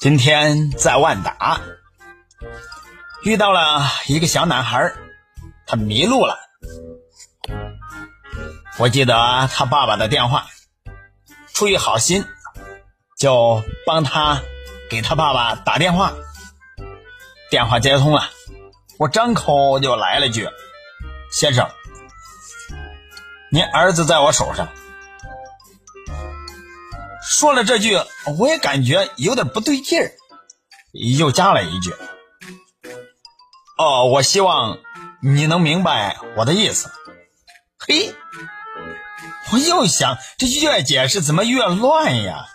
今天在万达遇到了一个小男孩，他迷路了。我记得他爸爸的电话，出于好心，就帮他给他爸爸打电话。电话接通了，我张口就来了句：“先生，您儿子在我手上。”说了这句，我也感觉有点不对劲儿，又加了一句：“哦，我希望你能明白我的意思。”嘿，我又想，这越解释怎么越乱呀？